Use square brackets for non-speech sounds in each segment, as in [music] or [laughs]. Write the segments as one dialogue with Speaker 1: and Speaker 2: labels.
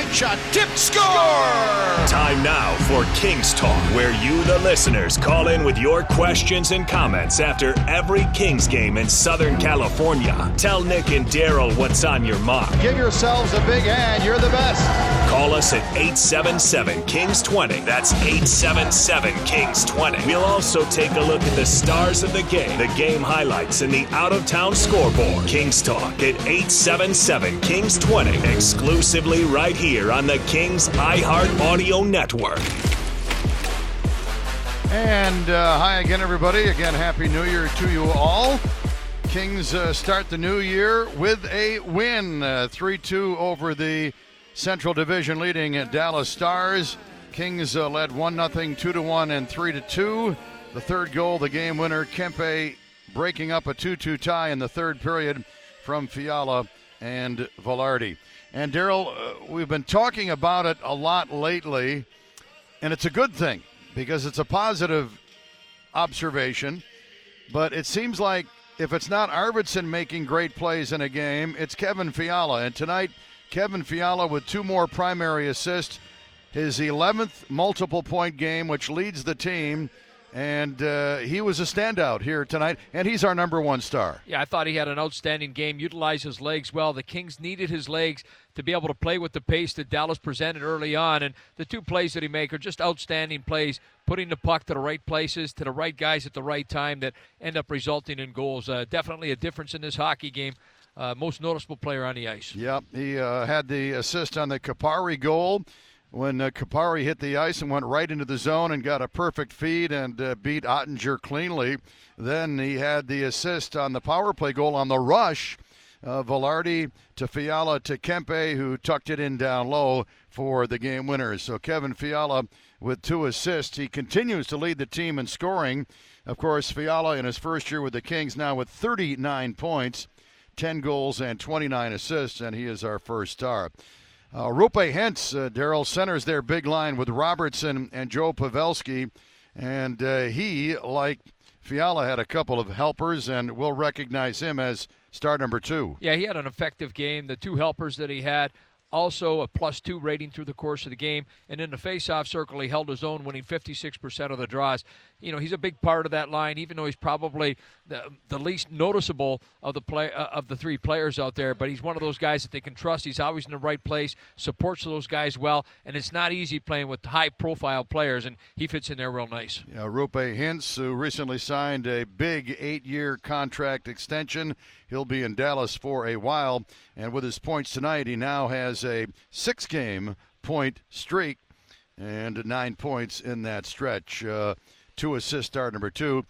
Speaker 1: point shot. Tip score!
Speaker 2: Time now for Kings Talk, where you, the listeners, call in with your questions and comments after every Kings game in Southern California. Tell Nick and Daryl what's on your mind.
Speaker 1: Give yourselves a big hand. You're the best.
Speaker 2: Call us at 877 Kings 20. That's 877 Kings 20. We'll also take a look at the stars of the game, the game highlights, and the out of town scoreboard. Kings Talk at 877 Kings 20. Exclusively right here on the Kings iHeart Audio Network.
Speaker 1: And uh, hi again, everybody. Again, Happy New Year to you all. Kings uh, start the new year with a win uh, 3 2 over the Central Division leading Dallas Stars. Kings uh, led 1 0, 2 1, and 3 2. The third goal, the game winner, Kempe breaking up a 2 2 tie in the third period from Fiala and Vilardi. And Daryl, uh, we've been talking about it a lot lately, and it's a good thing because it's a positive observation. But it seems like if it's not Arvidsson making great plays in a game, it's Kevin Fiala. And tonight, Kevin Fiala with two more primary assists, his 11th multiple point game, which leads the team and uh, he was a standout here tonight, and he's our number one star.
Speaker 3: Yeah, I thought he had an outstanding game, utilized his legs well. The Kings needed his legs to be able to play with the pace that Dallas presented early on, and the two plays that he made are just outstanding plays, putting the puck to the right places, to the right guys at the right time that end up resulting in goals. Uh, definitely a difference in this hockey game. Uh, most noticeable player on the ice.
Speaker 1: Yep, he uh, had the assist on the Kupari goal when uh, Kupari hit the ice and went right into the zone and got a perfect feed and uh, beat Oettinger cleanly. Then he had the assist on the power play goal on the rush. Uh, Vilardi to Fiala to Kempe, who tucked it in down low for the game winners. So Kevin Fiala with two assists. He continues to lead the team in scoring. Of course, Fiala in his first year with the Kings now with 39 points, 10 goals, and 29 assists, and he is our first star. Uh, Roope Hintz, uh, Daryl centers their big line with Robertson and Joe Pavelski, and uh, he, like Fiala, had a couple of helpers, and we'll recognize him as star number two.
Speaker 3: Yeah, he had an effective game. The two helpers that he had also a plus two rating through the course of the game. And in the face-off circle, he held his own, winning 56% of the draws. You know, he's a big part of that line, even though he's probably the, the least noticeable of the play uh, of the three players out there. But he's one of those guys that they can trust. He's always in the right place, supports those guys well, and it's not easy playing with high-profile players, and he fits in there real nice.
Speaker 1: Yeah, Roope Hintz, who recently signed a big eight-year contract extension, he'll be in Dallas for a while, and with his points tonight, he now has a six-game point streak and nine points in that stretch. Uh, two assist start number two.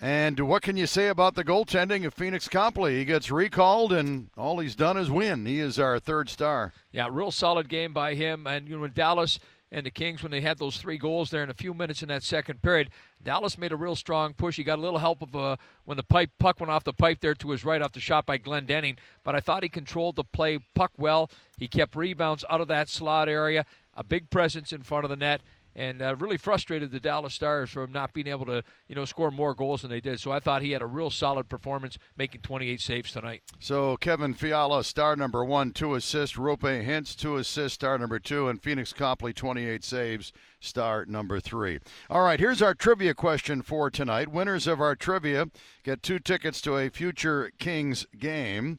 Speaker 1: And what can you say about the goaltending of Phoenix Copley? He gets recalled, and all he's done is win. He is our third star.
Speaker 3: Yeah, real solid game by him. And you know, Dallas and the Kings, when they had those three goals there in a few minutes in that second period, Dallas made a real strong push. He got a little help of uh, when the pipe puck went off the pipe there to his right off the shot by Glenn Denning. But I thought he controlled the play puck well. He kept rebounds out of that slot area. A big presence in front of the net and uh, really frustrated the Dallas Stars from not being able to, you know, score more goals than they did. So I thought he had a real solid performance, making 28 saves tonight.
Speaker 1: So Kevin Fiala, star number one, two assists. Roope Hintz, two assists, star number two, and Phoenix Copley, 28 saves, star number three. All right, here's our trivia question for tonight. Winners of our trivia get two tickets to a future Kings game.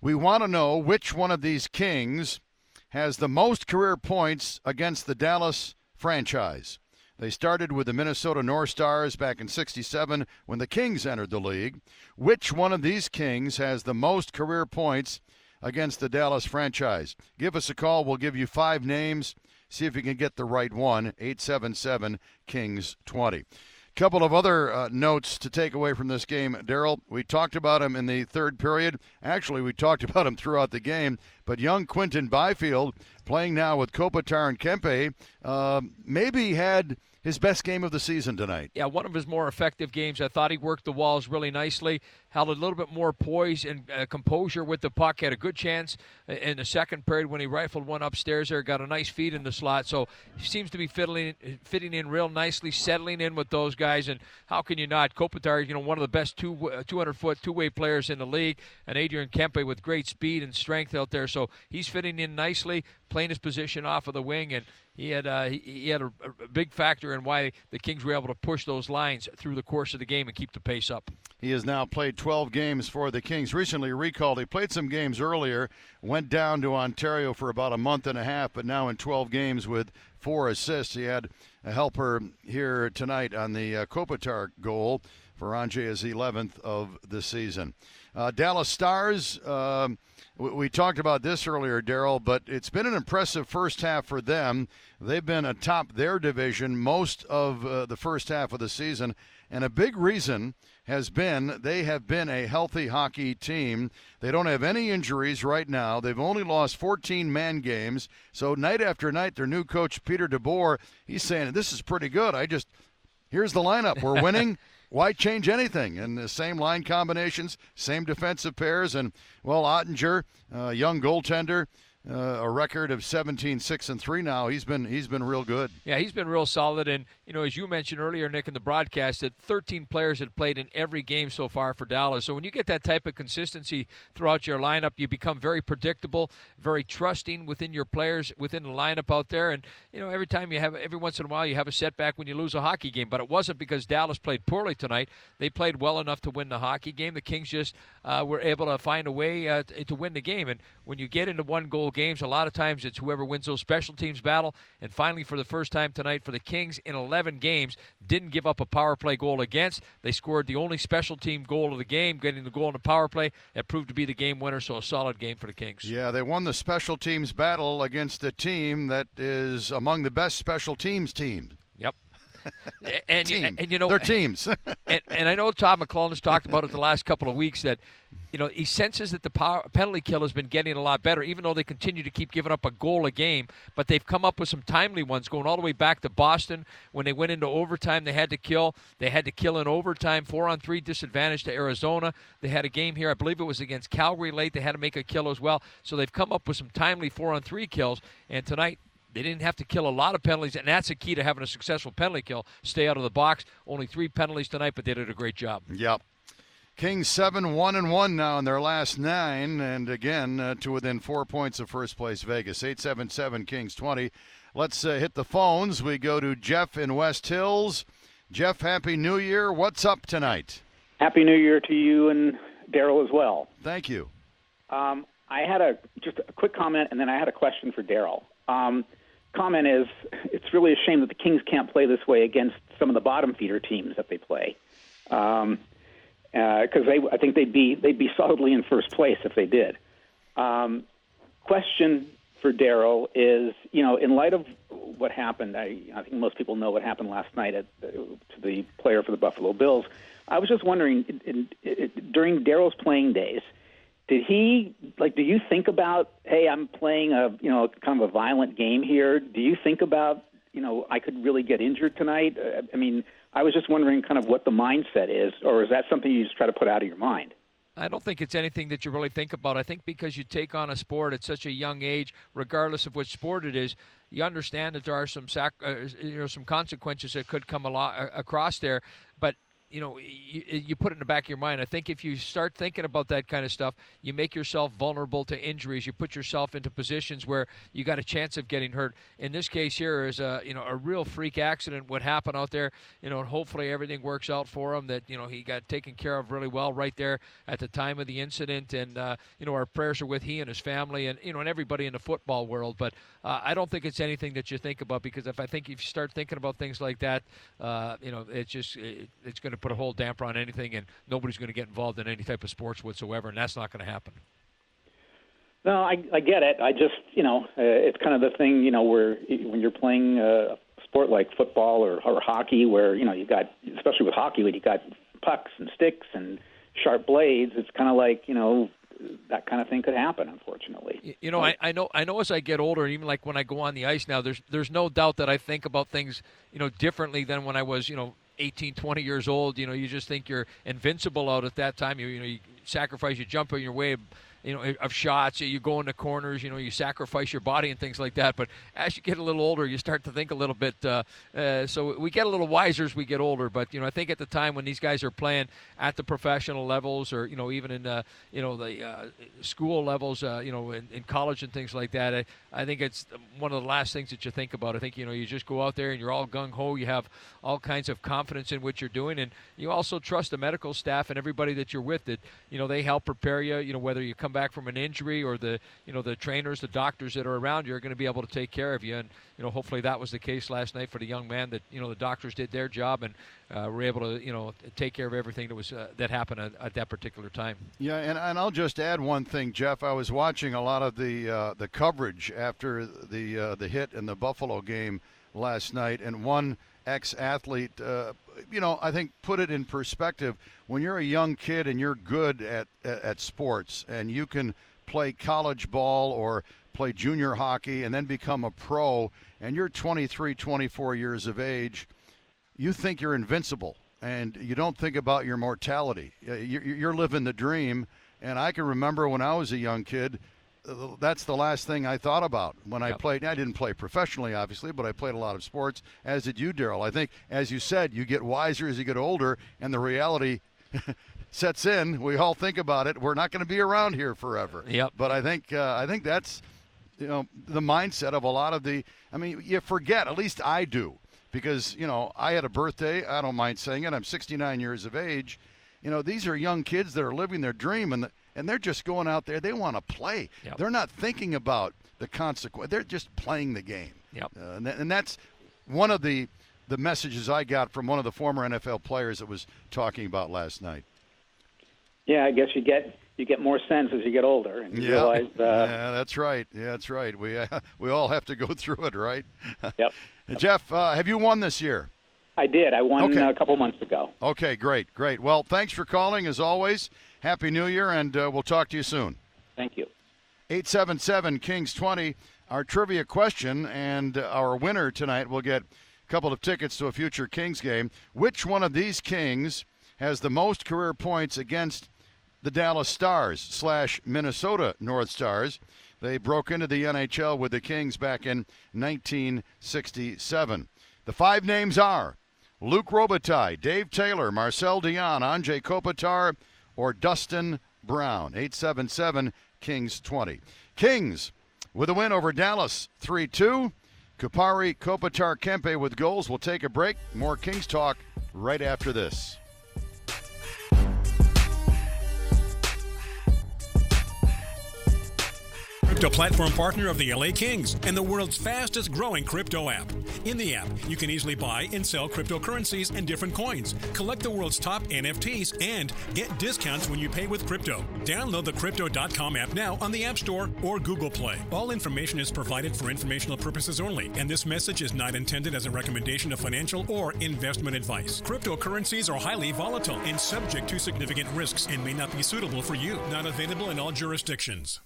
Speaker 1: We want to know which one of these Kings has the most career points against the Dallas franchise. They started with the Minnesota North Stars back in 67 when the Kings entered the league. Which one of these Kings has the most career points against the Dallas franchise? Give us a call. We'll give you five names. See if you can get the right one. 877 Kings 20 couple of other uh, notes to take away from this game, Daryl. We talked about him in the third period. Actually, we talked [laughs] about him throughout the game. But young Quinton Byfield, playing now with Kopitar and Kempe, uh, maybe had his best game of the season tonight.
Speaker 3: Yeah, one of his more effective games. I thought he worked the walls really nicely. Held a little bit more poise and uh, composure with the puck. Had a good chance in the second period when he rifled one upstairs there. Got a nice feed in the slot. So he seems to be fiddling, fitting in real nicely, settling in with those guys. And how can you not? Kopitar, you know, one of the best two, 200 foot two way players in the league, and Adrian Kempe with great speed and strength out there. So he's fitting in nicely, playing his position off of the wing, and he had uh, he, he, had a, a, big factor in why the Kings were able to push those lines through the course of the game and keep the pace up.
Speaker 1: He has now played 12 games for the Kings. Recently recalled, he played some games earlier, went down to Ontario for about a month and a half, but now in 12 games with four assists. He had a helper here tonight on the uh, Kopitar goal for Anze's 11th of the season. Uh, Dallas Stars. Uh, we talked about this earlier, Daryl, but it's been an impressive first half for them. They've been atop their division most of uh, the first half of the season, and a big reason has been they have been a healthy hockey team. They don't have any injuries right now. They've only lost 14 man games. So night after night, their new coach Peter DeBoer, he's saying this is pretty good. I just here's the lineup. We're [laughs] winning. why change anything? And the same line combinations, same defensive pairs, and well, Oettinger, uh, young goaltender, uh, a record of 17 6 and 3 now. He's been he's been real good.
Speaker 3: Yeah he's been real solid. And you know as you mentioned earlier nick in the broadcast that 13 players had played in every game so far for dallas. So when you get that type of consistency throughout your lineup you become very predictable very trusting within your players within the lineup out there. And you know every time you have every once in a while you have a setback when you lose a hockey game. But it wasn't because dallas played poorly tonight. They played well enough to win the hockey game. The kings just uh, were able to find a way uh, to win the game. And when you get into one goal games, a lot of times it's whoever wins those special teams battle. And finally, for the first time tonight, for the Kings in 11 games, didn't give up a power play goal against. They scored the only special team goal of the game, getting the goal in the power play. That proved to be the game winner, so a solid game for the Kings.
Speaker 1: Yeah, they won the special teams battle against a team that is among the best special teams teams.
Speaker 3: And,
Speaker 1: Team.
Speaker 3: and, you know
Speaker 1: they're teams. [laughs]
Speaker 3: and, and I know Todd McLellan has talked about it the last couple of weeks that you know he senses that the power, penalty kill has been getting a lot better, even though they continue to keep giving up a goal a game. But they've come up with some timely ones, going all the way back to Boston when they went into overtime. They had to kill. They had to kill in overtime, four on three disadvantage to Arizona. They had a game here, I believe it was against Calgary late. They had to make a kill as well. So they've come up with some timely four on three kills. And tonight they didn't have to kill a lot of penalties, and that's the key to having a successful penalty kill. Stay out of the box. Only three penalties tonight, but they did a great job.
Speaker 1: Yep. Kings seven one and one now in their last nine, and again uh, to within four points of first place Vegas. Eight seven seven Kings twenty. Let's uh, hit the phones. We go to Jeff in West Hills. Jeff, happy New Year. What's up tonight?
Speaker 4: Happy New Year to you and Daryl as well.
Speaker 1: Thank you.
Speaker 4: Um, I had a just a quick comment, and then I had a question for Daryl. Um, comment is it's really a shame that the Kings can't play this way against some of the bottom feeder teams that they play. Um, because uh, I think they'd be they'd be solidly in first place if they did. Um, question for Daryl is, you know, in light of what happened, I, I think most people know what happened last night at, uh, to the player for the Buffalo Bills. I was just wondering, in, in, in, during Daryl's playing days, did he like do you think about hey i'm playing a you know kind of a violent game here do you think about you know i could really get injured tonight uh, i mean i was just wondering kind of what the mindset is or is that something you just try to put out of your mind
Speaker 3: I don't think it's anything that you really think about. I think because you take on a sport at such a young age, regardless of which sport it is, you understand that there are some sac- uh, you know some consequences that could come a lot, uh, across there. You know, you, you, put it in the back of your mind. I think if you start thinking about that kind of stuff, you make yourself vulnerable to injuries. You put yourself into positions where you got a chance of getting hurt. In this case here is a you know a real freak accident would happen out there. You know, and hopefully everything works out for him. That you know he got taken care of really well right there at the time of the incident. And uh, you know our prayers are with he and his family and you know and everybody in the football world. But uh, I don't think it's anything that you think about because if I think if you start thinking about things like that, uh, you know, it's just it, it's going to put a whole damper on anything, and nobody's going to get involved in any type of sports whatsoever, and that's not going to happen.
Speaker 4: No, I, I get it. I just, you know, uh, it's kind of the thing, you know, where when you're playing a sport like football or, or hockey, where you know you got, especially with hockey, when you got pucks and sticks and sharp blades, it's kind of like, you know, that kind of thing could happen, unfortunately.
Speaker 3: You know, I, I know, I know. As I get older, even like when I go on the ice now, there's there's no doubt that I think about things, you know, differently than when I was, you know, 18, 20 years old. You know, you just think you're invincible out at that time. You, you know, you sacrifice, you jump on your way you know, of shots. You go into corners. You know, you sacrifice your body and things like that. But as you get a little older, you start to think a little bit. Uh, uh, so we get a little wiser as we get older. But you know, I think at the time when these guys are playing at the professional levels, or you know, even in uh, you know the uh, school levels, uh, you know, in, in, college and things like that, I, I think it's one of the last things that you think about. I think you know, you just go out there and you're all gung ho. You have all kinds of confidence in what you're doing, and you also trust the medical staff and everybody that you're with. That you know they help prepare you. You know, whether you come come back from an injury or the you know the trainers, the doctors that are around you are going to be able to take care of you. And you know hopefully that was the case last night for the young man that you know the doctors did their job and uh, were able to you know take care of everything that was uh, that happened at, at, that particular time.
Speaker 1: Yeah, and, and I'll just add one thing, Jeff. I was watching a lot of the uh, the coverage after the uh, the hit in the Buffalo game last night, and one ex-athlete, uh, you know, I think put it in perspective. When you're a young kid and you're good at, at, sports, and you can play college ball or play junior hockey and then become a pro, and you're 23, 24 years of age, you think you're invincible, and you don't think about your mortality. Uh, you're living the dream. And I can remember when I was a young kid that's the last thing I thought about when I played. I didn't play professionally, obviously, but I played a lot of sports, as did you, Daryl. I think, as you said, you get wiser as you get older, and the reality [laughs] sets in. We all think about it. We're not going to be around here forever.
Speaker 3: Yep.
Speaker 1: But I think uh, I think that's you know the mindset of a lot of the. I mean, you forget. At least I do, because you know I had a birthday. I don't mind saying it. I'm 69 years of age. You know, these are young kids that are living their dream, and the, and they're just going out there. They want to play.
Speaker 3: Yep.
Speaker 1: They're not thinking about the consequence. They're just playing the game.
Speaker 3: Yep.
Speaker 1: Uh, and, th- and that's one of the the messages I got from one of the former NFL players that was talking about last night.
Speaker 4: Yeah, I guess you get you get more sense as you get older, and you
Speaker 1: yeah.
Speaker 4: realize. Uh,
Speaker 1: yeah, that's right. Yeah, that's right. We uh, [laughs] we all have to go [laughs] through it, right? [laughs]
Speaker 4: Yep.
Speaker 1: Jeff, uh, have you won this year?
Speaker 4: I did. I won
Speaker 1: okay.
Speaker 4: a couple months ago.
Speaker 1: Okay, great, great. Well, thanks for calling as always. Happy New Year, and uh, we'll talk to you soon.
Speaker 4: Thank you.
Speaker 1: 877 Kings 20, our trivia question, and our winner tonight will get a couple of tickets to a future Kings game. Which one of these Kings has the most career points against the Dallas Stars slash Minnesota North Stars? They broke into the NHL with the Kings back in 1967. The five names are Luc Robitaille, Dave Taylor, Marcel Dionne, Anze Kopitar, or Dustin Brown. 877 Kings 20. Kings with a win over Dallas 3 2. Kupari Kopitar Kempe with goals. We'll take a break. More Kings talk right after this.
Speaker 5: Crypto platform partner of the LA Kings and the world's fastest growing crypto app. In the app, you can easily buy and sell cryptocurrencies and different coins, collect the world's top NFTs, and get discounts when you pay with crypto. Download the Crypto.com app now on the App Store or Google Play. All information is provided for informational purposes only, and this message is not intended as a recommendation of financial or investment advice. Cryptocurrencies are highly volatile and subject to significant risks and may not be suitable for you. Not available in all jurisdictions.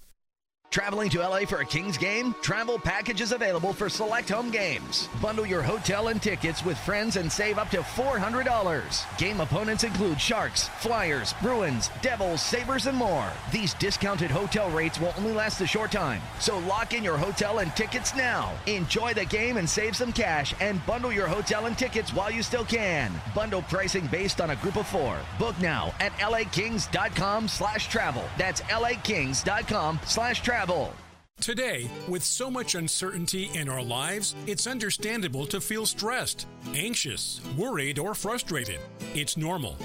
Speaker 6: Traveling to LA for a Kings game? Travel packages available for select home games. Bundle your hotel and tickets with friends and save up to $400. Game opponents include Sharks, Flyers, Bruins, Devils, Sabres, and more. These discounted hotel rates will only last a short time, so lock in your hotel and tickets now. Enjoy the game and save some cash and bundle your hotel and tickets while you still can. Bundle pricing based on a group of four. Book now at lakings.com slash travel. That's lakings.com slash travel travel.
Speaker 5: Today, with so much uncertainty in our lives, it's understandable to feel stressed, anxious, worried, or frustrated. It's normal.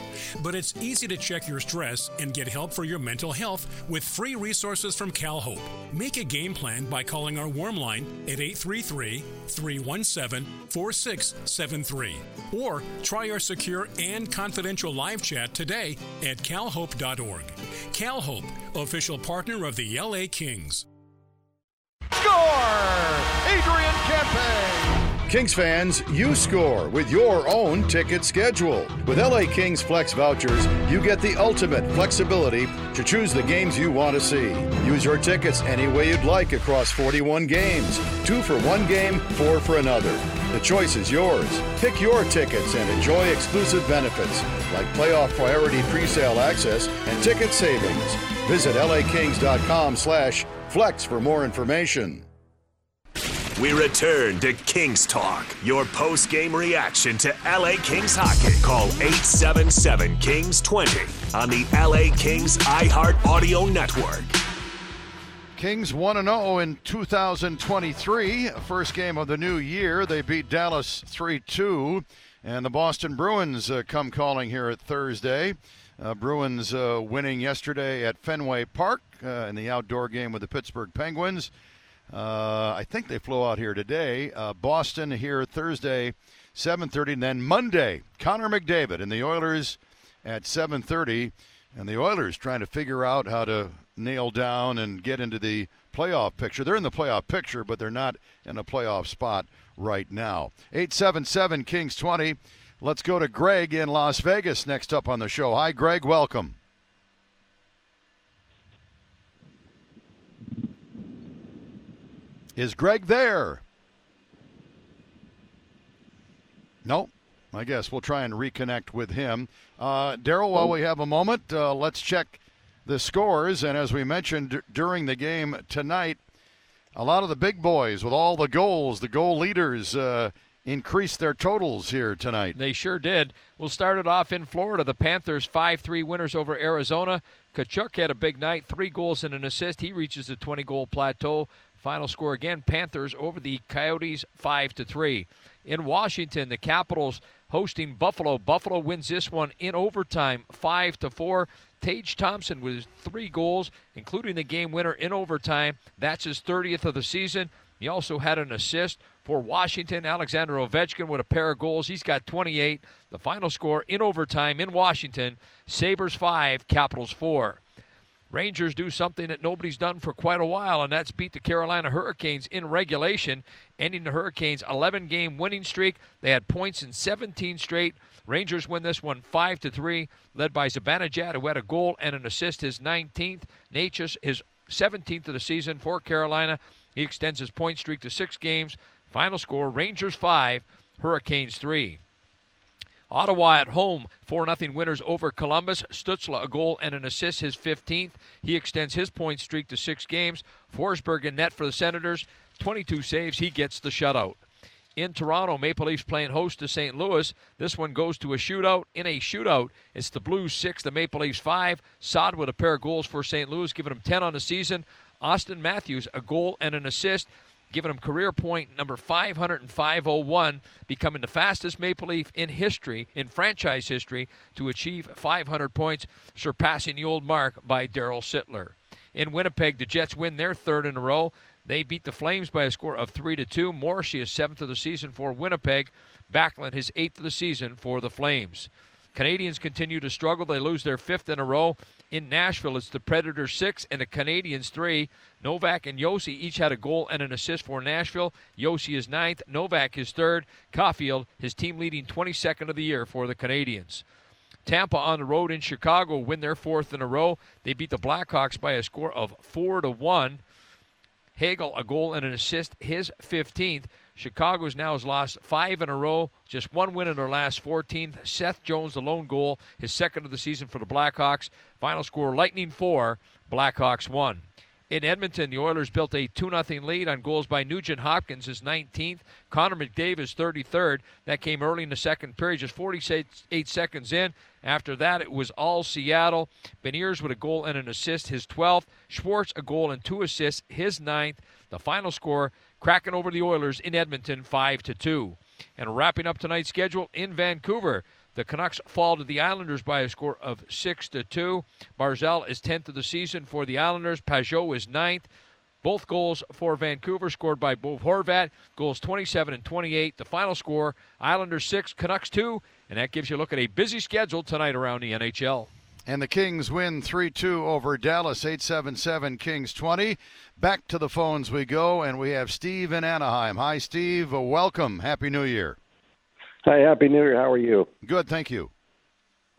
Speaker 5: But it's easy to check your stress and get help for your mental health with free resources from CalHope. Make a game plan by calling our warm line at 833 317 4673. Or try our secure and confidential live chat today at calhope.org. CalHope, official partner of the LA Kings.
Speaker 1: Score! Adrian Kempe! Kings fans, you score with your own ticket schedule. With LA Kings Flex vouchers, you get the ultimate flexibility to choose the games you want to see. Use your tickets any way you'd like across 41 games two for one game, four for another. The choice is yours. Pick your tickets and enjoy exclusive benefits like playoff priority presale access and ticket savings. Visit lakings.com slash flex for more information.
Speaker 2: We return to Kings Talk, your post game reaction to LA Kings hockey. Call 877 Kings 20 on the LA Kings iHeart Audio Network.
Speaker 1: Kings 1 0 in 2023. First game of the new year. They beat Dallas 3 2. And the Boston Bruins uh, come calling here at Thursday. Uh, Bruins uh, winning yesterday at Fenway Park uh, in the outdoor game with the Pittsburgh Penguins. Uh, I think they flew out here today. Uh, Boston here Thursday, 7:30, and then Monday, Connor McDavid and the Oilers at 7:30, and the Oilers trying to figure out how to nail down and get into the playoff picture. They're in the playoff picture, but they're not in a playoff spot right now. 877 Kings 20. Let's go to Greg in Las Vegas next up on the show. Hi, Greg. Welcome. Is Greg there? Nope. I guess we'll try and reconnect with him. Uh, Daryl, while we have a moment, uh, let's check the scores. And as we mentioned d- during the game tonight, a lot of the big boys with all the goals, the goal leaders, uh, increased their totals here tonight.
Speaker 3: They sure did. We'll start it off in Florida. The Panthers 5 3 winners over Arizona. Tkachuk had a big night, three goals and an assist. He reaches the 20 goal plateau. Final score again Panthers over the Coyotes 5 to 3. In Washington, the Capitals hosting Buffalo. Buffalo wins this one in overtime 5 to 4. Tage Thompson with three goals, including the game winner in overtime. That's his 30th of the season. He also had an assist for Washington. Alexander Ovechkin with a pair of goals. He's got 28. The final score in overtime in Washington Sabres 5, Capitals 4. Rangers do something that nobody's done for quite a while, and that's beat the Carolina Hurricanes in regulation, ending the Hurricanes' 11 game winning streak. They had points in 17 straight. Rangers win this one 5 to 3, led by Zibanejad, who had a goal and an assist, his 19th. Necas, his 17th of the season for Carolina. He extends his point streak to six games. Final score Rangers 5, Hurricanes 3. Ottawa at home, 4 0 winners over Columbus. Stutzle, a goal and an assist, his 15th. He extends his point streak to six games. Forsberg in net for the Senators, 22 saves. He gets the shutout. In Toronto, Maple Leafs playing host to St. Louis. This one goes to a shootout. In a shootout, it's the Blues 6, the Maple Leafs 5. Saad with a pair of goals for St. Louis, giving them 10 on the season. Auston Matthews, a goal and an assist giving him career point number 50501, becoming the fastest Maple Leaf in history, in franchise history, to achieve 500 points, surpassing the old mark by Daryl Sittler. In Winnipeg, the Jets win their third in a row. They beat the Flames by a score of three to two. Morrissey is seventh of the season for Winnipeg. Backlund his eighth of the season for the Flames. Canadiens continue to struggle. They lose their fifth in a row. In Nashville, it's the Predators six and the Canadiens three. Novak and Josi each had a goal and an assist for Nashville. Josi is ninth, Novak is third. Caufield, his team leading 22nd of the year for the Canadiens. Tampa on the road in Chicago win their fourth in a row. They beat the Blackhawks by a score of four to one. Hagel a goal and an assist, his 15th. Chicago's now has lost five in a row, just one win in their last 14. Seth Jones, the lone goal, his second of the season for the Blackhawks. Final score Lightning 4, Blackhawks 1. In Edmonton, the Oilers built a 2 0 lead on goals by Nugent Hopkins, his 19th. Connor McDavid, 33rd. That came early in the second period, just 48 seconds in. After that, it was all Seattle. Beniers with a goal and an assist, his 12th. Schwartz, a goal and two assists, his ninth. The final score Kraken over the Oilers in Edmonton 5 to 2. And wrapping up tonight's schedule in Vancouver, the Canucks fall to the Islanders by a score of 6 to 2. Barzal is 10th of the season for the Islanders. Pageau is 9th. Both goals for Vancouver scored by Bo Horvat. Goals 27 and 28. The final score Islanders 6, Canucks 2. And that gives you a look at a busy schedule tonight around the NHL.
Speaker 1: And the Kings win 3 2 over Dallas, 877 Kings 20. Back to the phones we go, and we have Steve in Anaheim. Hi, Steve. Welcome. Happy New Year.
Speaker 7: Hi, Happy New Year. How are you?
Speaker 1: Good, thank you.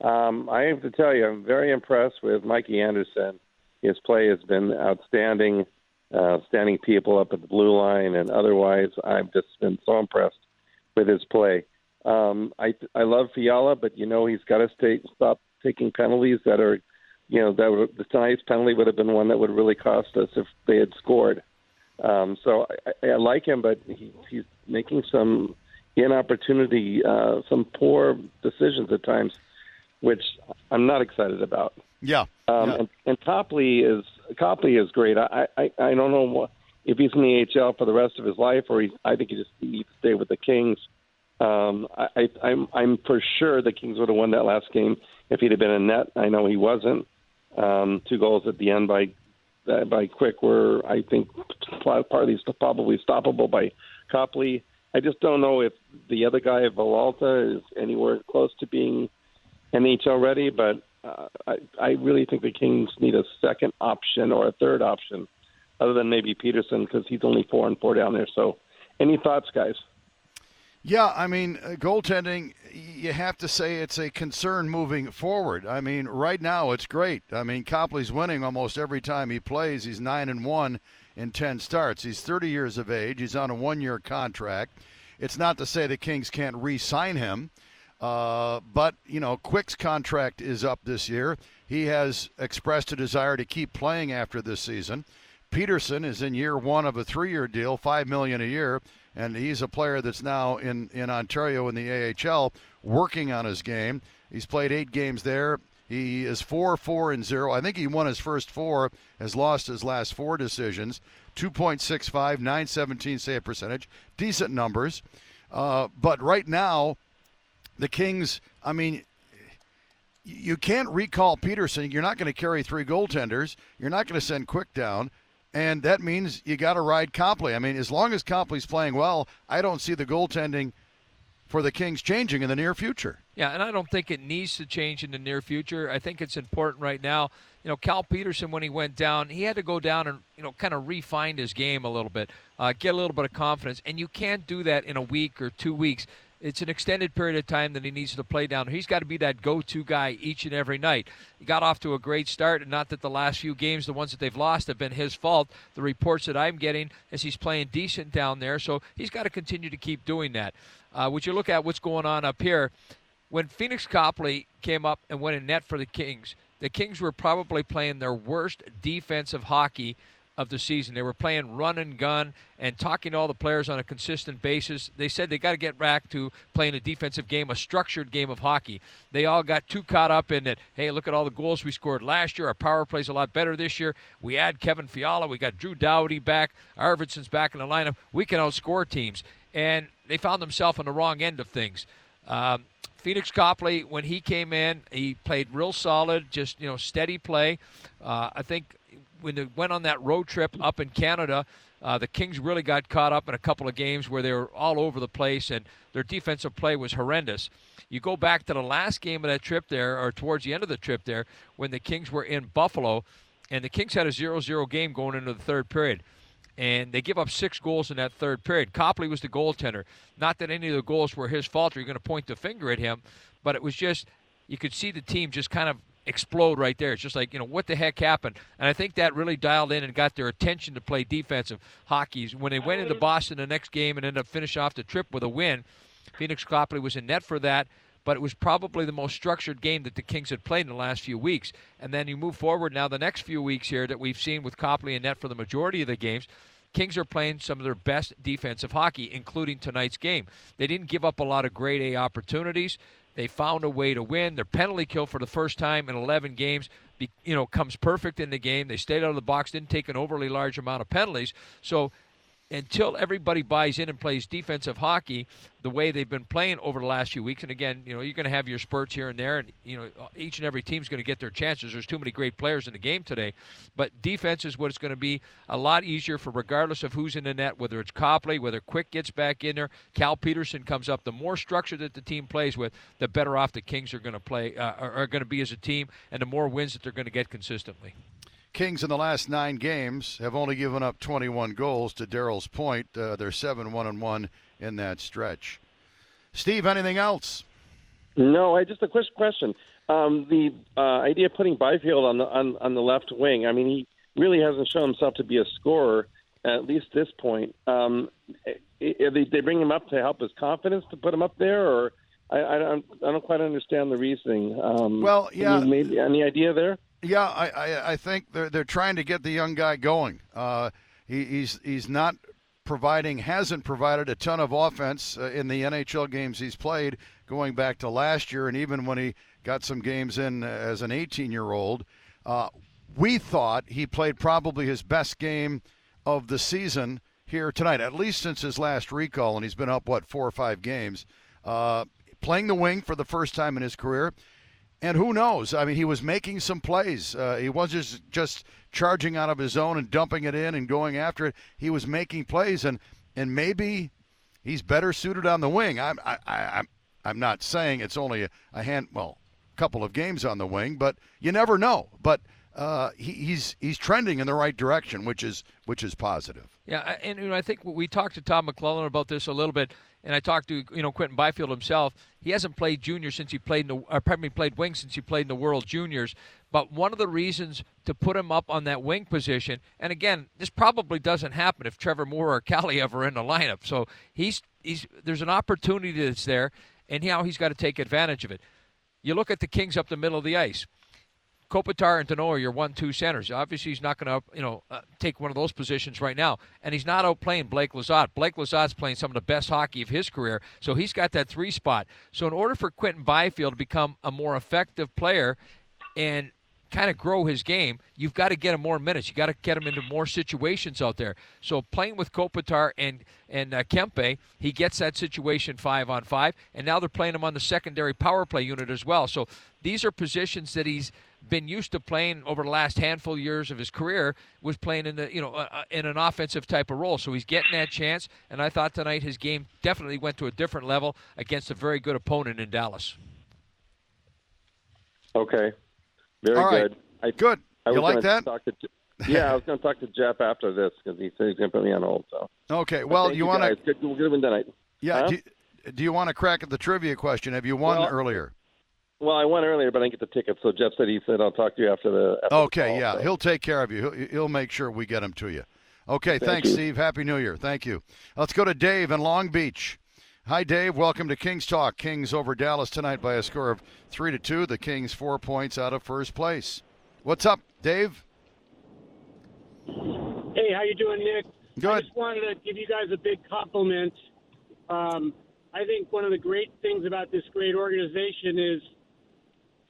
Speaker 7: Um, I have to tell you, I'm very impressed with Mikey Anderson. His play has been outstanding, uh, standing people up at the blue line, and otherwise, I've just been so impressed with his play. Um, I I love Fiala, but you know he's got to stay, stop taking penalties that are, you know, that would, the tonight's penalty would have been one that would really cost us if they had scored. Um, so I, I like him, but he, he's making some inopportunity, uh, some poor decisions at times, which I'm not excited about.
Speaker 1: Yeah.
Speaker 7: Um,
Speaker 1: yeah.
Speaker 7: And, and Copley is Copley is great. I, I I don't know what, if he's in the AHL for the rest of his life, or he's, I think he just needs to stay with the Kings. Um, I, I'm I'm for sure the Kings would have won that last game if he'd have been in net. I know he wasn't. Um, two goals at the end by uh, by Quick were, I think, part of these probably stoppable by Copley. I just don't know if the other guy, Villalta, is anywhere close to being NHL ready. But uh, I, I really think the Kings need a second option or a third option, other than maybe Petersen, because he's only four and four down there. So, any thoughts, guys?
Speaker 1: Yeah, I mean, uh, goaltending, you have to say it's a concern moving forward. I mean, right now it's great. I mean, Copley's winning almost every time he plays. He's 9 and 1 in 10 starts. He's 30 years of age. He's on a one year contract. It's not to say the Kings can't re sign him, uh, but, you know, Quick's contract is up this year. He has expressed a desire to keep playing after this season. Petersen is in year one of a three year deal, 5 million a year and he's a player that's now in, in Ontario in the AHL working on his game. He's played eight games there. He is four, four, and zero. I think he won his first four, has lost his last four decisions. 2.65, 917 save percentage. Decent numbers. Uh, but right now, the Kings, I mean, you can't recall Petersen. You're not going to carry three goaltenders. You're not going to send Quick down and that means you got to ride Copley. I mean, as long as Copley's playing well, I don't see the goaltending for the Kings changing in the near future.
Speaker 3: Yeah, and I don't think it needs to change in the near future. I think it's important right now. You know, Cal Petersen, when he went down, he had to go down and, you know, kind of refine his game a little bit, uh, get a little bit of confidence. And you can't do that in a week or two weeks it's an extended period of time that he needs to play down. He's got to be that go-to guy each and every night. He got off to a great start, and not that the last few games, the ones that they've lost, have been his fault. The reports that I'm getting is he's playing decent down there, so he's got to continue to keep doing that. Uh, would you look at what's going on up here? When Phoenix Copley came up and went in net for the Kings, the Kings were probably playing their worst defensive hockey of the season. They were playing run and gun and talking to all the players on a consistent basis. They said they got to get back to playing a defensive game, a structured game of hockey. They all got too caught up in that, Hey, look at all the goals we scored last year. Our power play's a lot better this year. We add Kevin Fiala. We got Drew Doughty back. Arvidsson's back in the lineup. We can outscore teams. And they found themselves on the wrong end of things. Um, Phoenix Copley, when he came in, he played real solid, just you know steady play. Uh, I think when they went on that road trip up in Canada, uh, the Kings really got caught up in a couple of games where they were all over the place and their defensive play was horrendous. You go back to the last game of that trip there, or towards the end of the trip there, when the Kings were in Buffalo, and the Kings had a 0 0 game going into the third period. And they give up six goals in that third period. Copley was the goaltender. Not that any of the goals were his fault or you're going to point the finger at him, but it was just, you could see the team just kind of explode right there. It's just like, you know, what the heck happened? And I think that really dialed in and got their attention to play defensive hockey. When they went into Boston the next game and ended up finishing off the trip with a win, Phoenix Copley was in net for that. But it was probably the most structured game that the Kings had played in the last few weeks. And then you move forward now, the next few weeks here that we've seen with Copley in net for the majority of the games. Kings are playing some of their best defensive hockey, including tonight's game. They didn't give up a lot of grade A opportunities. They found a way to win. Their penalty kill for the first time in 11 games, you know, comes perfect in the game. They stayed out of the box, didn't take an overly large amount of penalties. So until everybody buys in and plays defensive hockey the way they've been playing over the last few weeks. And again, you know, you're going to have your spurts here and there, and you know, each and every team's going to get their chances. There's too many great players in the game today, but defense is what it's going to be a lot easier for regardless of who's in the net, whether it's Copley, whether Quick gets back in there, Cal Petersen comes up. The more structure that the team plays with, the better off the Kings are going to play, uh, are, are going to be as a team, and the more wins that they're going to get consistently.
Speaker 1: Kings in the last nine games have only given up 21 goals. To Daryl's point, uh, they're seven one and one in that stretch. Steve, anything else?
Speaker 7: No, I just a quick question. Um, the uh, idea of putting Byfield on the on, on the left wing. I mean, he really hasn't shown himself to be a scorer at least this point. Um, they, they bring him up to help his confidence to put him up there, or I, I don't I don't quite understand the reasoning. Um,
Speaker 1: well, yeah,
Speaker 7: maybe any idea there?
Speaker 1: Yeah, I, I, I think they're they're trying to get the young guy going. Uh, he, he's he's not providing hasn't provided a ton of offense uh, in the NHL games he's played going back to last year, and even when he got some games in as an 18 year old. Uh, we thought he played probably his best game of the season here tonight, at least since his last recall, and he's been up what four or five games, uh, playing the wing for the first time in his career. And who knows? I mean, he was making some plays. Uh, he wasn't just, just charging out of his zone and dumping it in and going after it. He was making plays, and and maybe he's better suited on the wing. I'm I, I, I'm I'm not saying it's only a, a hand well couple of games on the wing, but you never know. But uh, he, he's he's trending in the right direction, which is which is positive.
Speaker 3: Yeah, and you know, I think we talked to Tom McLellan about this a little bit and I talked to you know Quinton Byfield himself. He hasn't played junior since he played in the, or pardon me, played wing since he played in the World Juniors. But one of the reasons to put him up on that wing position, and again, this probably doesn't happen if Trevor Moore or Kaliyev are in the lineup. So he's he's there's an opportunity that's there, and now he's got to take advantage of it. You look at the Kings up the middle of the ice. Kopitar and Danault are your one-two centers. Obviously, he's not going to, you know, uh, take one of those positions right now, and he's not out playing Blake Lizotte. Blake Lizotte's playing some of the best hockey of his career, so he's got that three spot. So, in order for Quinton Byfield to become a more effective player and kind of grow his game, you've got to get him more minutes. You got to get him into more situations out there. So playing with Kopitar and and uh, Kempe, he gets that situation five on five, and now they're playing him on the secondary power play unit as well. So these are positions that he's been used to playing over the last handful of years of his career was playing in the you know uh, uh, in an offensive type of role. So he's getting that chance, and I thought tonight his game definitely went to a different level against a very good opponent in Dallas.
Speaker 7: Okay, very
Speaker 1: All right.
Speaker 7: good. I,
Speaker 1: good.
Speaker 7: I
Speaker 1: you like that?
Speaker 7: To, yeah, I was going to talk to Jeff after this because he said he's going to put me on hold. So
Speaker 1: okay, well,
Speaker 7: you,
Speaker 1: you want to?
Speaker 7: Good, good win tonight.
Speaker 1: Yeah.
Speaker 7: Huh?
Speaker 1: Do, do, you want to crack at the trivia question? Have you won
Speaker 7: well,
Speaker 1: earlier?
Speaker 7: Well, I went earlier, but I didn't get the tickets. So Jeff said he said I'll talk to you after the. After
Speaker 1: okay,
Speaker 7: the call,
Speaker 1: yeah,
Speaker 7: so.
Speaker 1: he'll take care of you. He'll, he'll make sure we get him to you. Okay,
Speaker 7: Thank
Speaker 1: thanks,
Speaker 7: you.
Speaker 1: Steve. Happy New Year. Thank you. Let's go to Dave in Long Beach. Hi, Dave. Welcome to Kings Talk. Kings over Dallas tonight by a score of three to two. The Kings four points out of first place. What's up, Dave?
Speaker 8: Hey, how you doing, Nick?
Speaker 1: Good.
Speaker 8: I just wanted to give you guys a big compliment. Um, I think one of the great things about this great organization is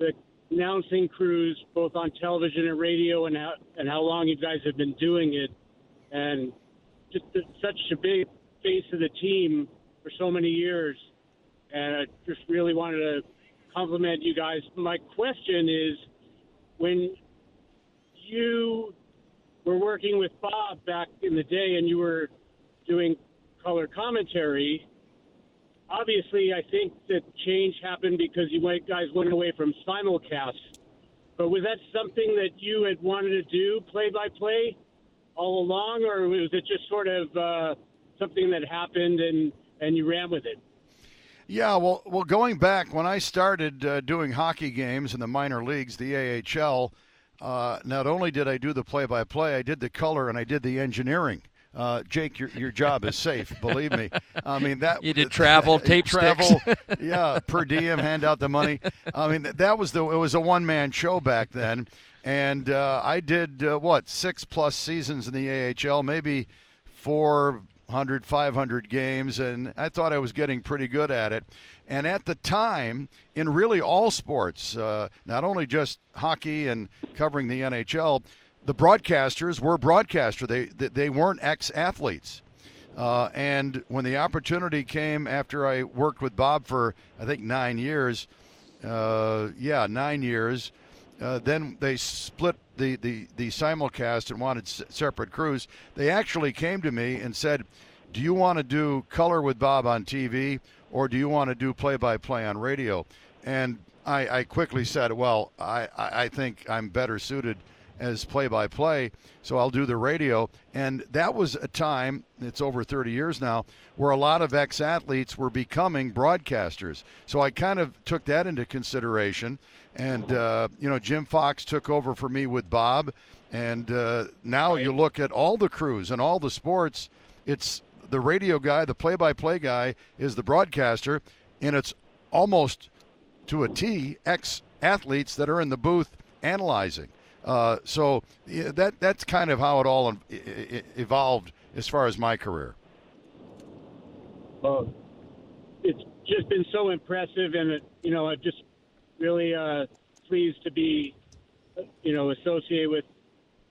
Speaker 8: the announcing crews, both on television and radio, and how and how long you guys have been doing it, and just such a big face of the team for so many years. And I just really wanted to compliment you guys. My question is, when you were working with Bob back in the day, and you were doing color commentary. Obviously, I think that change happened because you guys went away from simulcast. But was that something that you had wanted to do, play by play, all along, or was it just sort of uh, something that happened and and you ran with it?
Speaker 1: Yeah, well, well, going back when I started uh, doing hockey games in the minor leagues, the AHL, uh, not only did I do the play-by-play, I did the color and I did the engineering. Uh, Jake, your your job is safe. believe me. I mean that
Speaker 3: You did [laughs] travel, tape
Speaker 1: travel, yeah, per diem, hand out the money. I mean that was the it was a one man show back then, and uh, I did uh, what six plus seasons in the AHL, maybe four 100, 500 games, and I thought I was getting pretty good at it. And at the time, in really all sports, uh, not only just hockey and covering the NHL, the broadcasters were broadcaster. They they weren't ex athletes. Uh, and when the opportunity came after I worked with Bob for, I think, nine years, uh, yeah, nine years, uh, then they split the, the, the simulcast and wanted s- separate crews. They actually came to me and said, Do you want to do color with Bob on TV or do you want to do play by play on radio? And I, I quickly said, Well, I, I I think I'm better suited as play by play, so I'll do the radio. And that was a time, it's over 30 years now, where a lot of ex athletes were becoming broadcasters. So I kind of took that into consideration. And, uh, you know, Jim Fox took over for me with Bob. And uh, now you look at all the crews and all the sports, it's the radio guy, the play by play guy is the broadcaster, and it's almost to a T ex athletes that are in the booth analyzing. Uh, so yeah, that that's kind of how it all evolved as far as my career.
Speaker 8: Well, it's just been so impressive, and you know, I'm just really uh, pleased to be, you know, associated with,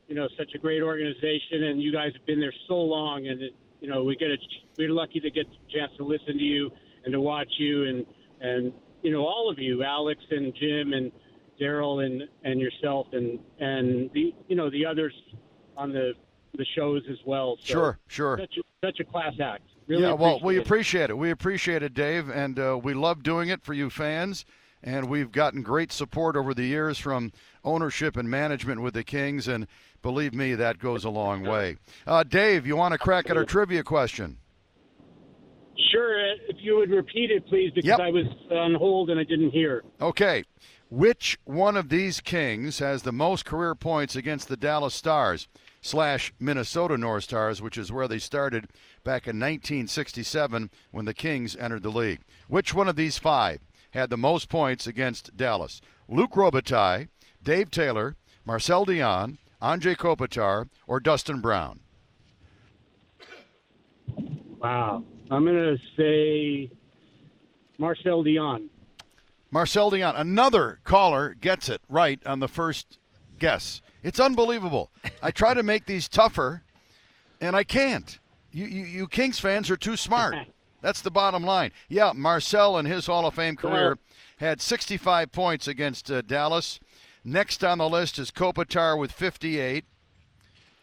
Speaker 8: you know, such a great organization, and you guys have been there so long, and it, you know, we get a, we're lucky to get the chance to listen to you and to watch you, and and you know, all of you, Alex and Jim and Daryl and and yourself, and and the you know the others on the the shows as well. So
Speaker 1: Sure, sure.
Speaker 8: Such a, such a class act. Really
Speaker 1: yeah, well, we
Speaker 8: appreciate it.
Speaker 1: it. We appreciate it, Dave, and uh, we love doing it for you fans. And we've gotten great support over the years from ownership and management with the Kings, and believe me, that goes a long way. Uh, Dave, you want to crack at our trivia question?
Speaker 8: Sure, if you would repeat it, please, because
Speaker 1: Yep.
Speaker 8: I was on hold and I didn't hear.
Speaker 1: Okay. Which one of these Kings has the most career points against the Dallas Stars slash Minnesota North Stars, which is where they started back in 1967 when the Kings entered the league? Which one of these five had the most points against Dallas? Luc Robitaille, Dave Taylor, Marcel Dionne, Anze Kopitar, or Dustin Brown?
Speaker 8: Wow. I'm going to say Marcel Dionne.
Speaker 1: Marcel Dionne, another caller gets it right on the first guess. It's unbelievable. I try to make these tougher, and I can't. You, you, you Kings fans are too smart. [laughs] That's the bottom line. Yeah, Marcel in his Hall of Fame career had 65 points against uh, Dallas. Next on the list is Kopitar with 58.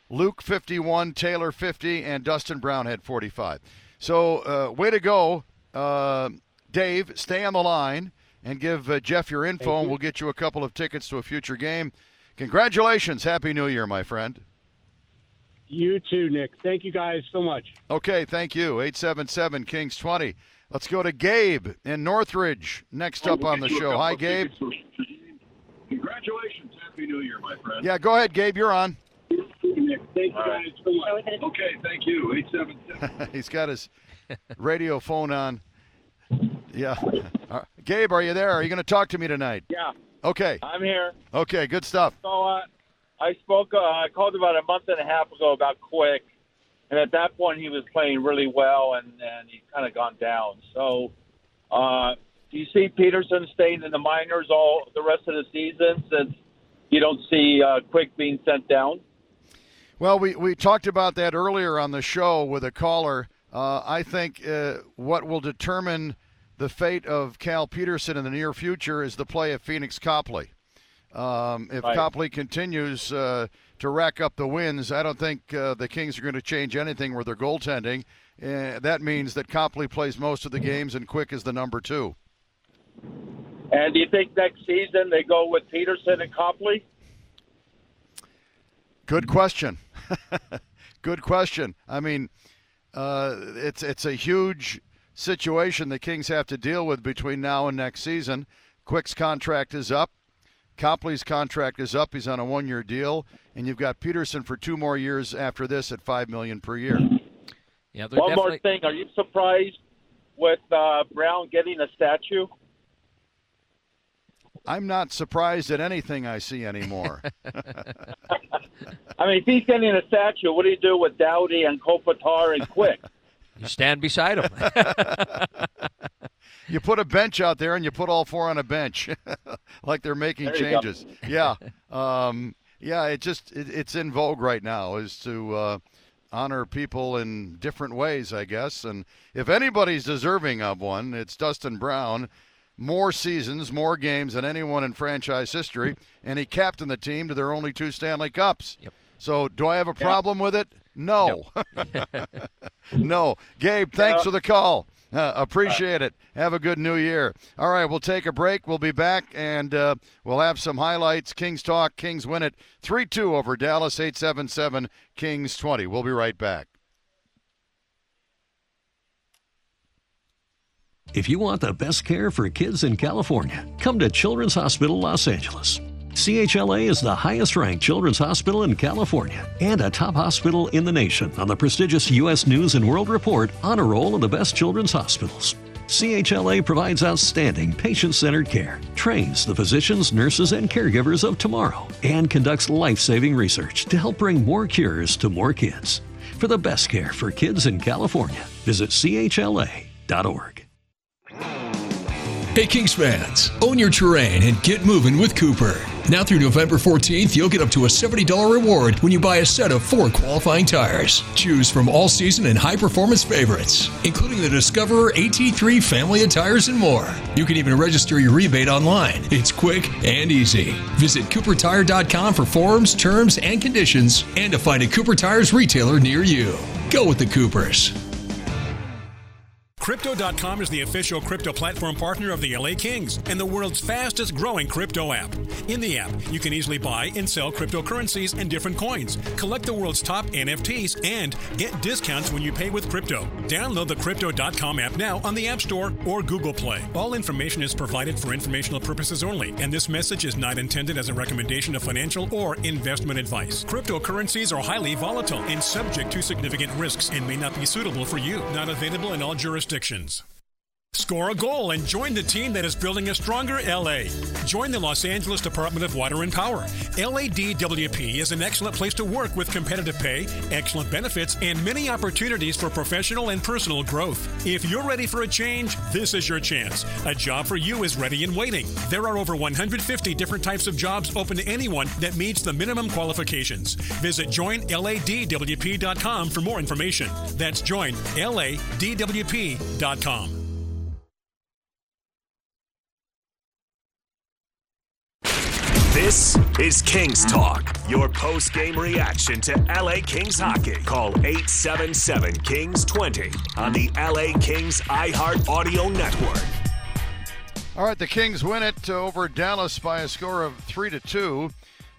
Speaker 1: Luc 51, Taylor 50, and Dustin Brown had 45. So, uh, way to go, uh, Dave. Stay on the line and give uh, Jeff your info, and we'll get you a couple of tickets to a future game. Congratulations. Happy New Year, my friend.
Speaker 8: You too, Nick. Thank you guys so much.
Speaker 1: Okay, thank you. 877 Kings 20. Let's go to Gabe in Northridge next up on the show. Hi, Gabe.
Speaker 9: Congratulations. Happy New Year, my friend.
Speaker 1: Yeah, go ahead, Gabe. You're on.
Speaker 8: Thank you guys so much.
Speaker 9: Okay, thank you. 877. [laughs]
Speaker 1: He's got his radio phone on. Yeah. Uh, Gabe, are you there? Are you going to talk to me tonight?
Speaker 10: Yeah,
Speaker 1: Okay.
Speaker 10: I'm here.
Speaker 1: Okay, good stuff.
Speaker 10: So uh, I spoke. Uh, I called about a month and a half ago about Quick, and at that point he was playing really well, and and he's kind of gone down. So, uh, do you see Petersen staying in the minors all the rest of the season since you don't see uh, Quick being sent down?
Speaker 1: Well, we, we talked about that earlier on the show with a caller. Uh, I think uh, what will determine the fate of Cal Petersen in the near future is the play of Phoenix Copley. Um, if
Speaker 10: Right.
Speaker 1: Copley continues uh, to rack up the wins, I don't think uh, the Kings are going to change anything with their goaltending. Uh, that means that Copley plays most of the games and Quick is the number two.
Speaker 10: And do you think next season they go with Peterson and Copley?
Speaker 1: Good question. [laughs] Good question. I mean, uh, it's it's a huge situation the Kings have to deal with between now and next season. Quick's contract is up. Copley's contract is up. He's on a one-year deal, and you've got Petersen for two more years after this at five million per year.
Speaker 3: Yeah, they're
Speaker 10: One more thing. Are you surprised with uh, Brown getting a statue?
Speaker 1: I'm not surprised at anything I see anymore. [laughs] [laughs]
Speaker 10: I mean, if he's getting a statue, what do you do with Doughty and Kopitar and Quick? [laughs]
Speaker 3: You stand beside him. [laughs]
Speaker 1: you put a bench out there, and you put all four on a bench, [laughs] like they're making
Speaker 10: There go.
Speaker 1: changes. Yeah, um, yeah. It just it, it's in vogue right now is to uh, honor people in different ways, I guess. And if anybody's deserving of one, it's Dustin Brown. More seasons, more games than anyone in franchise history, and he captained the team to their only two Stanley Cups.
Speaker 3: Yep.
Speaker 1: So, do I have a problem with it? No. [laughs] no. Gabe, thanks for the call. Uh, appreciate it. Have a good new year. All right, we'll take a break. We'll be back and uh, we'll have some highlights. Kings talk. Kings win it 3 2 over Dallas, 877 Kings 20. We'll be right back.
Speaker 11: If you want the best care for kids in California, come to Children's Hospital Los Angeles. CHLA is the highest ranked children's hospital in California and a top hospital in the nation on the prestigious U.S. News and World Report Honor Roll of the Best Children's Hospitals. CHLA provides outstanding patient centered care, trains the physicians, nurses, and caregivers of tomorrow, and conducts life saving research to help bring more cures to more kids. For the best care for kids in California, visit chla.org.
Speaker 12: Hey Kings fans, own your terrain and get moving with Cooper. Now through November 14th, you'll get up to a $70 reward when you buy a set of four qualifying tires. Choose from all season and high performance favorites, including the Discoverer AT3 family of tires and more. You can even register your rebate online. It's quick and easy. Visit CooperTire.com for forms, terms, and conditions, and to find a Cooper Tires retailer near you. Go with the Coopers.
Speaker 5: Crypto.com is the official crypto platform partner of the LA Kings and the world's fastest growing crypto app. In the app, you can easily buy and sell cryptocurrencies and different coins, collect the world's top NFTs, and get discounts when you pay with crypto. Download the Crypto.com app now on the App Store or Google Play. All information is provided for informational purposes only, and this message is not intended as a recommendation of financial or investment advice. Cryptocurrencies are highly volatile and subject to significant risks and may not be suitable for you. Not available in all jurisdictions predictions. Score a goal and join the team that is building a stronger LA. Join the Los Angeles Department of Water and Power. LADWP is an excellent place to work with competitive pay, excellent benefits, and many opportunities for professional and personal growth. If you're ready for a change, this is your chance. A job for you is ready and waiting. There are over 150 different types of jobs open to anyone that meets the minimum qualifications. Visit joinladwp.com for more information. That's joinladwp.com.
Speaker 2: This is Kings Talk, your post game reaction to LA Kings hockey. Call 877 Kings 20 on the LA Kings iHeart Audio Network.
Speaker 1: All right, the Kings win it uh, over Dallas by a score of 3 to 2.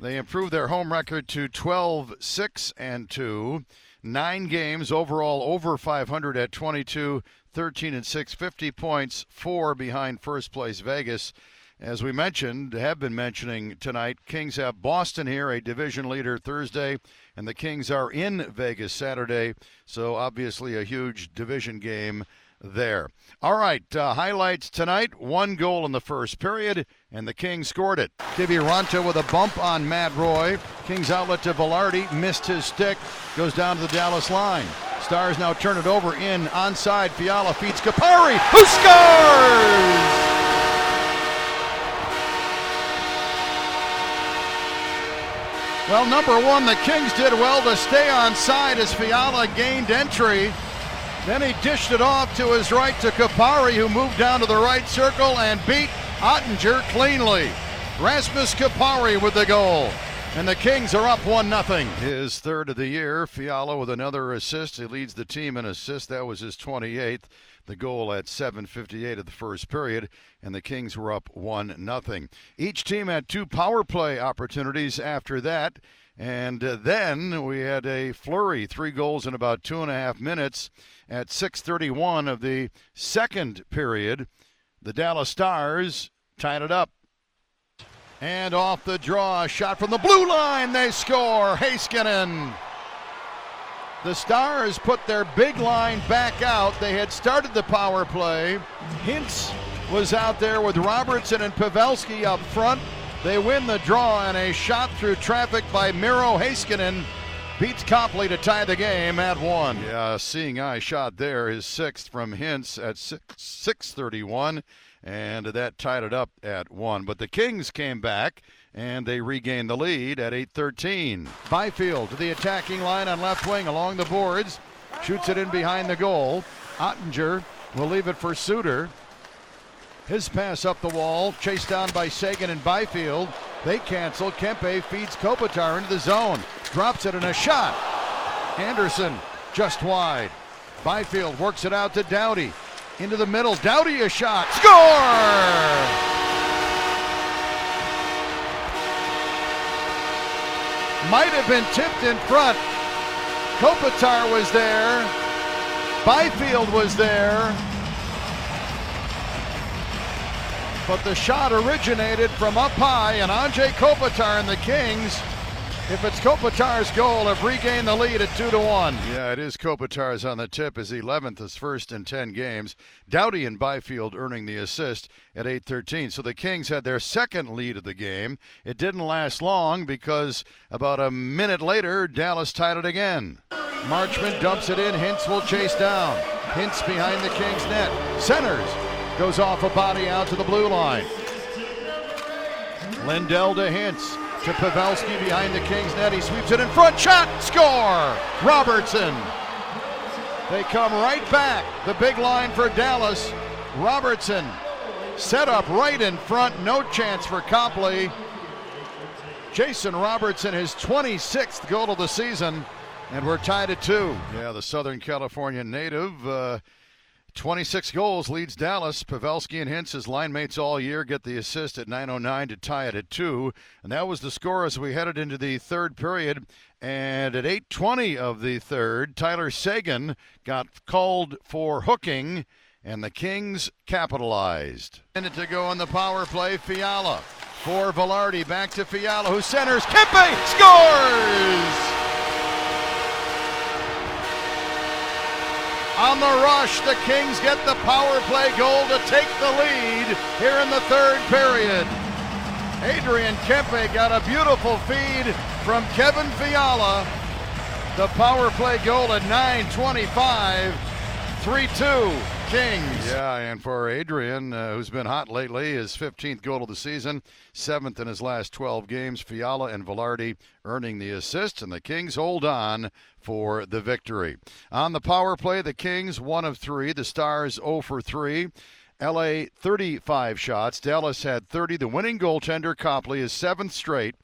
Speaker 1: They improve their home record to 12 6 and 2. Nine games overall over 500 at 22, 13 and 6, 50 points, four behind first place Vegas. As we mentioned, have been mentioning tonight, Kings have Boston here, a division leader Thursday, and the Kings are in Vegas Saturday. So obviously a huge division game there. All right, uh, highlights tonight. One goal in the first period, and the Kings scored it. Kiviranta with a bump on Matt Roy. Kings outlet to Vilardi, missed his stick, goes down to the Dallas line. Stars now turn it over in onside. Fiala feeds Kupari, who scores! Well, number one, the Kings did well to stay on side as Fiala gained entry. Then he dished it off to his right to Kupari, who moved down to the right circle and beat Oettinger cleanly. Rasmus Kupari with the goal. And the Kings are up 1 0. His third of the year. Fiala with another assist. He leads the team in assists. That was his 28th. The goal at 7:58 of the first period, and the Kings were up one nothing. Each team had two power play opportunities after that, and uh, then we had a flurry, three goals in about two and a half minutes at 6:31 of the second period. The Dallas Stars tied it up. And off the draw, a shot from the blue line, they score. Heiskanen. The Stars put their big line back out. They had started the power play. Hintz was out there with Robertson and Pavelski up front. They win the draw and a shot through traffic by Miro Heiskanen beats Copley to tie the game at one. Yeah, seeing eye shot there, his sixth from Hintz at 6, 631 and that tied it up at one. But the Kings came back and they regained the lead at 8:13. Byfield to the attacking line on left wing along the boards, shoots it in behind the goal. Oettinger will leave it for Suter. His pass up the wall, chased down by Seguin and Byfield. They cancel. Kempe feeds Kopitar into the zone, drops it in a shot. Anderson just wide. Byfield works it out to Doughty. Into the middle. Doughty a shot. Score! might have been tipped in front. Kopitar was there. Byfield was there. But the shot originated from up high, and Anze Kopitar and the Kings if it's Kopitar's goal, have regained the lead at two to one. Yeah, it is Kopitar's on the tip. His 11th, his first in 10 games. Doughty and Byfield earning the assist at 8:13. So the Kings had their second lead of the game. It didn't last long because about a minute later, Dallas tied it again. Marchment dumps it in. Hintz will chase down. Hintz behind the Kings net. Centers goes off a body out to the blue line. Lindell to Hintz to Pavelski behind the Kings net. He sweeps it in front. Shot. Score. Robertson. They come right back. The big line for Dallas. Robertson set up right in front. No chance for Copley. Jason Robertson, his 26th goal of the season, and we're tied at two. Yeah, the Southern California native. Uh, 26 goals leads Dallas. Pavelski and Hintz, his line mates all year, get the assist at 9.09 to tie it at 2. And that was the score as we headed into the third period. And at 8.20 of the third, Tyler Seguin got called for hooking, and the Kings capitalized. Minute to go on the power play, Fiala. For Vilardi, back to Fiala, who centers. Kempe scores! On the rush, the Kings get the power play goal to take the lead here in the third period. Adrian Kempe got a beautiful feed from Kevin Fiala. The power play goal at 9:25, 3-2 Kings. Yeah, and for Adrian, uh, who's been hot lately, his 15th goal of the season, seventh in his last 12 games. Fiala and Vilardi earning the assist, and the Kings hold on for the victory. On the power play, the Kings one of three, the Stars 0 for three. LA 35 shots. Dallas had 30. The winning goaltender Copley is seventh straight.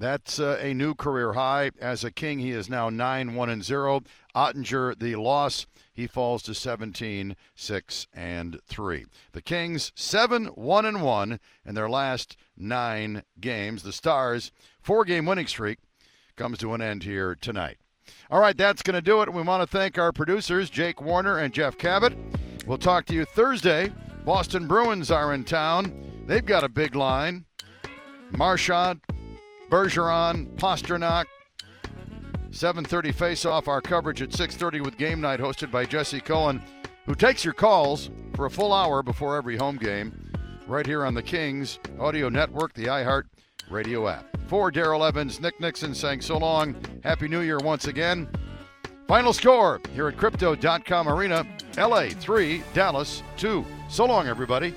Speaker 1: That's uh, a new career high. As a King, he is now 9 1 and 0. Oettinger, the loss, he falls to 17 6 and 3. The Kings 7 1 and 1 in their last 9 games. The Stars four-game winning streak comes to an end here tonight. All right, that's going to do it. We want to thank our producers, Jake Warner and Jeff Cabot. We'll talk to you Thursday. Boston Bruins are in town. They've got a big line. Marchand, Bergeron, Pastrnak. 7:30 face-off. Our coverage at 6:30 with Game Night, hosted by Jesse Cohen, who takes your calls for a full hour before every home game, right here on the Kings Audio Network, the iHeart Radio app. For Daryl Evans, Nick Nickson saying so long. Happy New Year once again. Final score here at Crypto.com Arena LA 3, Dallas 2. So long, everybody.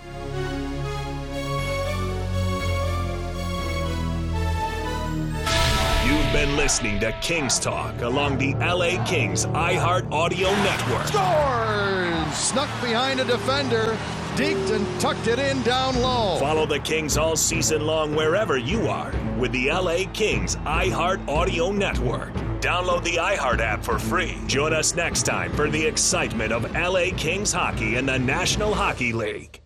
Speaker 2: Been listening to Kings Talk along the LA Kings iHeart Audio Network.
Speaker 1: Scores! Snuck behind a defender, deked and tucked it in down low.
Speaker 2: Follow the Kings all season long wherever you are with the LA Kings iHeart Audio Network. Download the iHeart app for free. Join us next time for the excitement of LA Kings hockey in the National Hockey League.